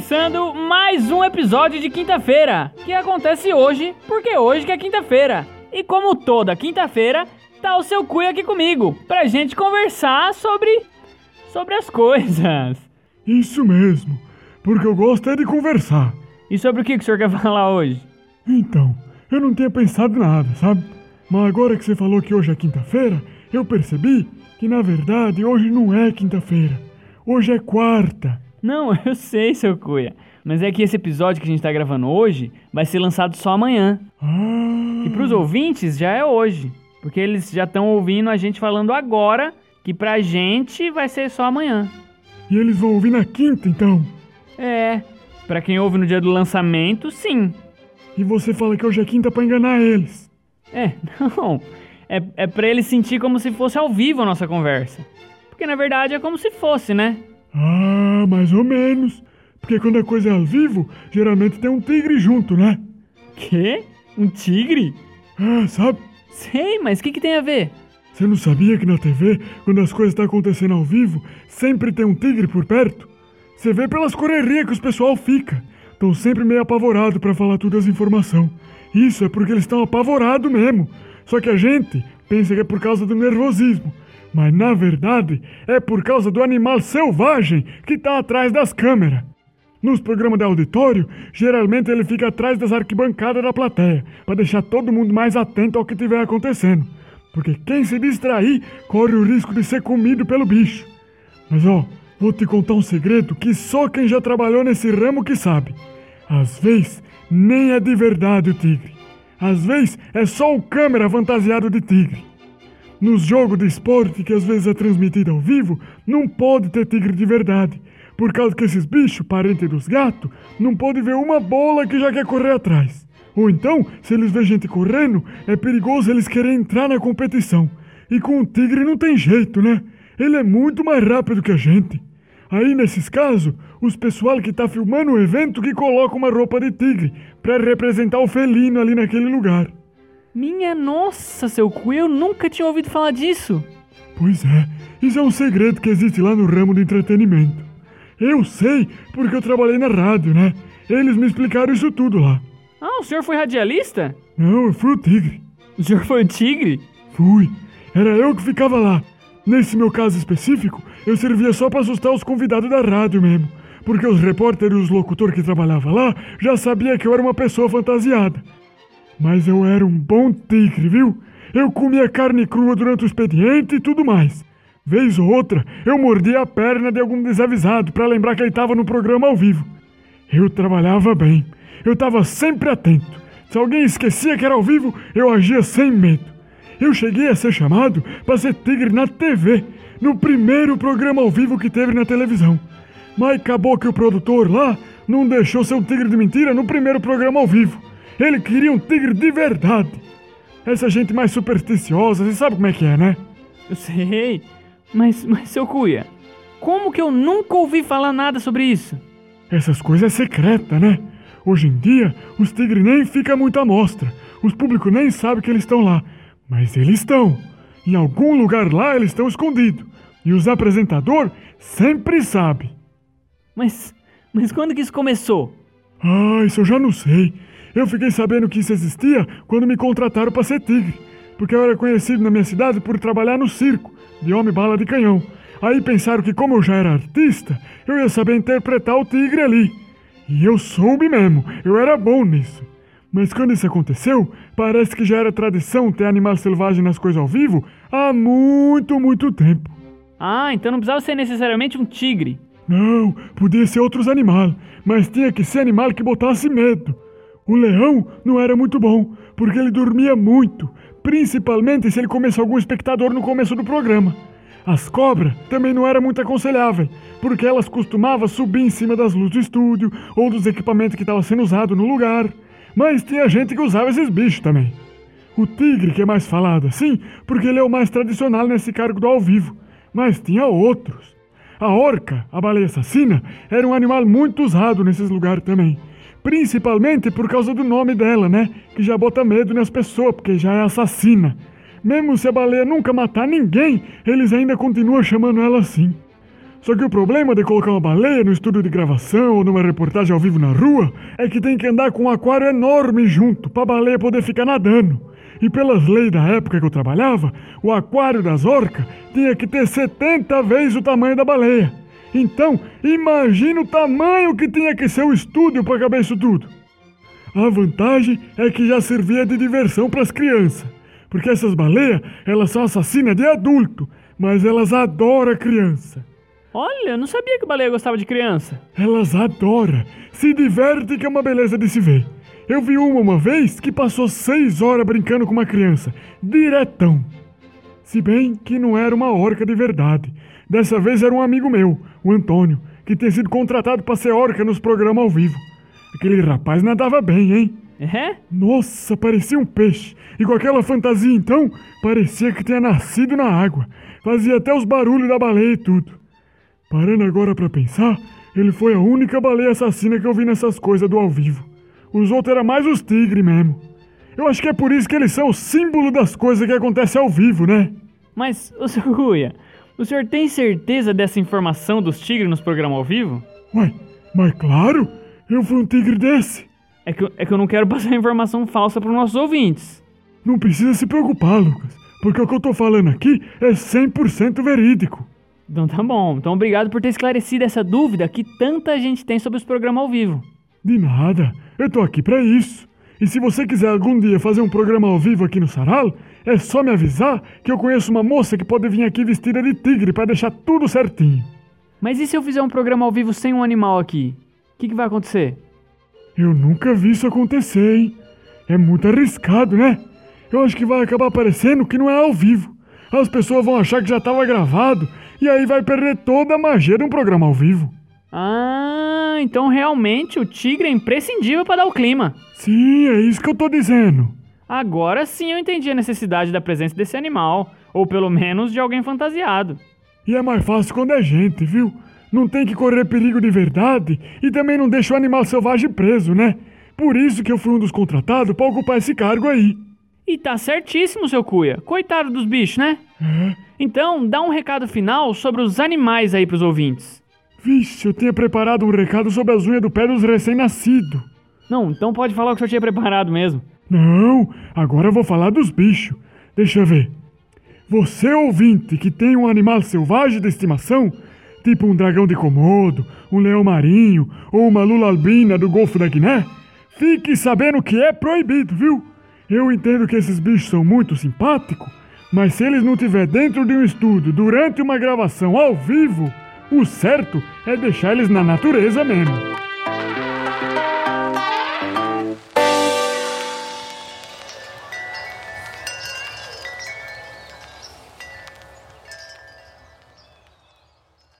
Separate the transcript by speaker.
Speaker 1: começando mais um episódio de quinta-feira, que acontece hoje, porque hoje que é quinta-feira. E como toda quinta-feira, tá o seu Cui aqui comigo, pra gente conversar sobre sobre as coisas.
Speaker 2: Isso mesmo, porque eu gosto é de conversar.
Speaker 1: E sobre o que, que o senhor quer falar hoje?
Speaker 2: Então, eu não tinha pensado nada, sabe? Mas agora que você falou que hoje é quinta-feira, eu percebi que na verdade hoje não é quinta-feira. Hoje é quarta.
Speaker 1: Não, eu sei, seu Cuia. Mas é que esse episódio que a gente tá gravando hoje vai ser lançado só amanhã.
Speaker 2: Ah.
Speaker 1: E pros ouvintes já é hoje. Porque eles já estão ouvindo a gente falando agora que pra gente vai ser só amanhã.
Speaker 2: E eles vão ouvir na quinta, então?
Speaker 1: É, pra quem ouve no dia do lançamento, sim.
Speaker 2: E você fala que hoje é quinta pra enganar eles.
Speaker 1: É, não. É, é pra eles sentir como se fosse ao vivo a nossa conversa. Porque na verdade é como se fosse, né?
Speaker 2: Ah, mais ou menos. Porque quando a coisa é ao vivo, geralmente tem um tigre junto, né?
Speaker 1: Quê? Um tigre?
Speaker 2: Ah, sabe?
Speaker 1: Sei, mas o que, que tem a ver?
Speaker 2: Você não sabia que na TV, quando as coisas estão acontecendo ao vivo, sempre tem um tigre por perto? Você vê pelas correrias que os pessoal fica. Estão sempre meio apavorado para falar todas as informações. Isso é porque eles estão apavorados mesmo. Só que a gente pensa que é por causa do nervosismo. Mas na verdade é por causa do animal selvagem que está atrás das câmeras. Nos programas de auditório, geralmente ele fica atrás das arquibancadas da plateia, para deixar todo mundo mais atento ao que estiver acontecendo. Porque quem se distrair corre o risco de ser comido pelo bicho. Mas ó, vou te contar um segredo que só quem já trabalhou nesse ramo que sabe. Às vezes, nem é de verdade o tigre. Às vezes, é só o câmera fantasiado de tigre. Nos jogos de esporte que às vezes é transmitido ao vivo, não pode ter tigre de verdade. Por causa que esses bichos, parentes dos gatos, não pode ver uma bola que já quer correr atrás. Ou então, se eles vêem gente correndo, é perigoso eles querem entrar na competição. E com o tigre não tem jeito, né? Ele é muito mais rápido que a gente. Aí, nesses casos, os pessoal que tá filmando o evento que coloca uma roupa de tigre para representar o felino ali naquele lugar.
Speaker 1: Minha nossa, seu cu, eu nunca tinha ouvido falar disso.
Speaker 2: Pois é, isso é um segredo que existe lá no ramo do entretenimento. Eu sei porque eu trabalhei na rádio, né? Eles me explicaram isso tudo lá.
Speaker 1: Ah, o senhor foi radialista?
Speaker 2: Não, eu fui o tigre.
Speaker 1: O senhor foi o tigre?
Speaker 2: Fui. Era eu que ficava lá. Nesse meu caso específico, eu servia só para assustar os convidados da rádio mesmo. Porque os repórteres e os locutores que trabalhavam lá já sabiam que eu era uma pessoa fantasiada. Mas eu era um bom tigre, viu? Eu comia carne crua durante o expediente e tudo mais. Vez ou outra, eu mordia a perna de algum desavisado para lembrar que ele estava no programa ao vivo. Eu trabalhava bem. Eu estava sempre atento. Se alguém esquecia que era ao vivo, eu agia sem medo. Eu cheguei a ser chamado para ser tigre na TV, no primeiro programa ao vivo que teve na televisão. Mas acabou que o produtor lá não deixou ser um tigre de mentira no primeiro programa ao vivo. Ele queria um tigre de verdade. Essa gente mais supersticiosa, você sabe como é que é, né?
Speaker 1: Eu sei. Mas, mas, seu Cuia, como que eu nunca ouvi falar nada sobre isso?
Speaker 2: Essas coisas é secreta, né? Hoje em dia, os tigres nem ficam muito à mostra. Os públicos nem sabem que eles estão lá. Mas eles estão. Em algum lugar lá eles estão escondidos. E os apresentador sempre sabem.
Speaker 1: Mas, mas quando que isso começou?
Speaker 2: Ah, isso eu já não sei. Eu fiquei sabendo que isso existia quando me contrataram para ser tigre. Porque eu era conhecido na minha cidade por trabalhar no circo, de homem bala de canhão. Aí pensaram que como eu já era artista, eu ia saber interpretar o tigre ali. E eu soube mesmo, eu era bom nisso. Mas quando isso aconteceu, parece que já era tradição ter animal selvagem nas coisas ao vivo há muito, muito tempo.
Speaker 1: Ah, então não precisava ser necessariamente um tigre.
Speaker 2: Não, podia ser outros animais, mas tinha que ser animal que botasse medo. O leão não era muito bom, porque ele dormia muito, principalmente se ele comesse algum espectador no começo do programa. As cobras também não era muito aconselhável, porque elas costumavam subir em cima das luzes do estúdio ou dos equipamentos que estavam sendo usados no lugar. Mas tinha gente que usava esses bichos também. O tigre que é mais falado assim, porque ele é o mais tradicional nesse cargo do ao vivo. Mas tinha outros. A orca, a baleia assassina, era um animal muito usado nesses lugares também. Principalmente por causa do nome dela, né? Que já bota medo nas pessoas, porque já é assassina. Mesmo se a baleia nunca matar ninguém, eles ainda continuam chamando ela assim. Só que o problema de colocar uma baleia no estúdio de gravação ou numa reportagem ao vivo na rua é que tem que andar com um aquário enorme junto pra baleia poder ficar nadando. E pelas leis da época que eu trabalhava, o aquário das orcas tinha que ter 70 vezes o tamanho da baleia. Então, imagina o tamanho que tinha que ser o estúdio para caber isso tudo. A vantagem é que já servia de diversão para as crianças. Porque essas baleias, elas são assassinas de adulto, mas elas adoram criança.
Speaker 1: Olha, eu não sabia que baleia gostava de criança.
Speaker 2: Elas adoram, se diverte que é uma beleza de se ver. Eu vi uma uma vez que passou seis horas brincando com uma criança, diretão. Se bem que não era uma orca de verdade. Dessa vez era um amigo meu, o Antônio, que tinha sido contratado para ser orca nos programas ao vivo. Aquele rapaz nadava bem, hein?
Speaker 1: É?
Speaker 2: Nossa, parecia um peixe. E com aquela fantasia então, parecia que tinha nascido na água. Fazia até os barulhos da baleia e tudo. Parando agora para pensar, ele foi a única baleia assassina que eu vi nessas coisas do ao vivo. Os outros eram mais os tigres mesmo. Eu acho que é por isso que eles são o símbolo das coisas que acontecem ao vivo, né?
Speaker 1: Mas, ô seu Ruia, o senhor tem certeza dessa informação dos tigres nos programas ao vivo?
Speaker 2: Ué, mas claro, eu fui um tigre desse.
Speaker 1: É que, eu- é que eu não quero passar informação falsa para os nossos ouvintes.
Speaker 2: Não precisa se preocupar, Lucas, porque o que eu tô falando aqui é 100% verídico.
Speaker 1: Então tá bom. Então obrigado por ter esclarecido essa dúvida que tanta gente tem sobre os programas ao vivo.
Speaker 2: De nada, eu tô aqui pra isso. E se você quiser algum dia fazer um programa ao vivo aqui no Sarau, é só me avisar que eu conheço uma moça que pode vir aqui vestida de tigre pra deixar tudo certinho.
Speaker 1: Mas e se eu fizer um programa ao vivo sem um animal aqui? O que, que vai acontecer?
Speaker 2: Eu nunca vi isso acontecer, hein? É muito arriscado, né? Eu acho que vai acabar parecendo que não é ao vivo. As pessoas vão achar que já estava gravado e aí vai perder toda a magia de um programa ao vivo.
Speaker 1: Ah, então realmente o tigre é imprescindível para dar o clima.
Speaker 2: Sim, é isso que eu tô dizendo.
Speaker 1: Agora sim eu entendi a necessidade da presença desse animal, ou pelo menos de alguém fantasiado.
Speaker 2: E é mais fácil quando é gente, viu? Não tem que correr perigo de verdade e também não deixa o animal selvagem preso, né? Por isso que eu fui um dos contratados para ocupar esse cargo aí.
Speaker 1: E tá certíssimo, seu cuia. Coitado dos bichos, né?
Speaker 2: É?
Speaker 1: Então, dá um recado final sobre os animais aí pros ouvintes.
Speaker 2: Vixe, eu tinha preparado um recado sobre as unhas do pé dos recém-nascidos.
Speaker 1: Não, então pode falar o que o senhor tinha preparado mesmo.
Speaker 2: Não, agora eu vou falar dos bichos. Deixa eu ver. Você ouvinte que tem um animal selvagem de estimação, tipo um dragão de Komodo, um leão marinho ou uma lula albina do Golfo da Guiné, fique sabendo que é proibido, viu? Eu entendo que esses bichos são muito simpáticos, mas se eles não estiver dentro de um estúdio durante uma gravação ao vivo, o certo é deixar eles na natureza mesmo.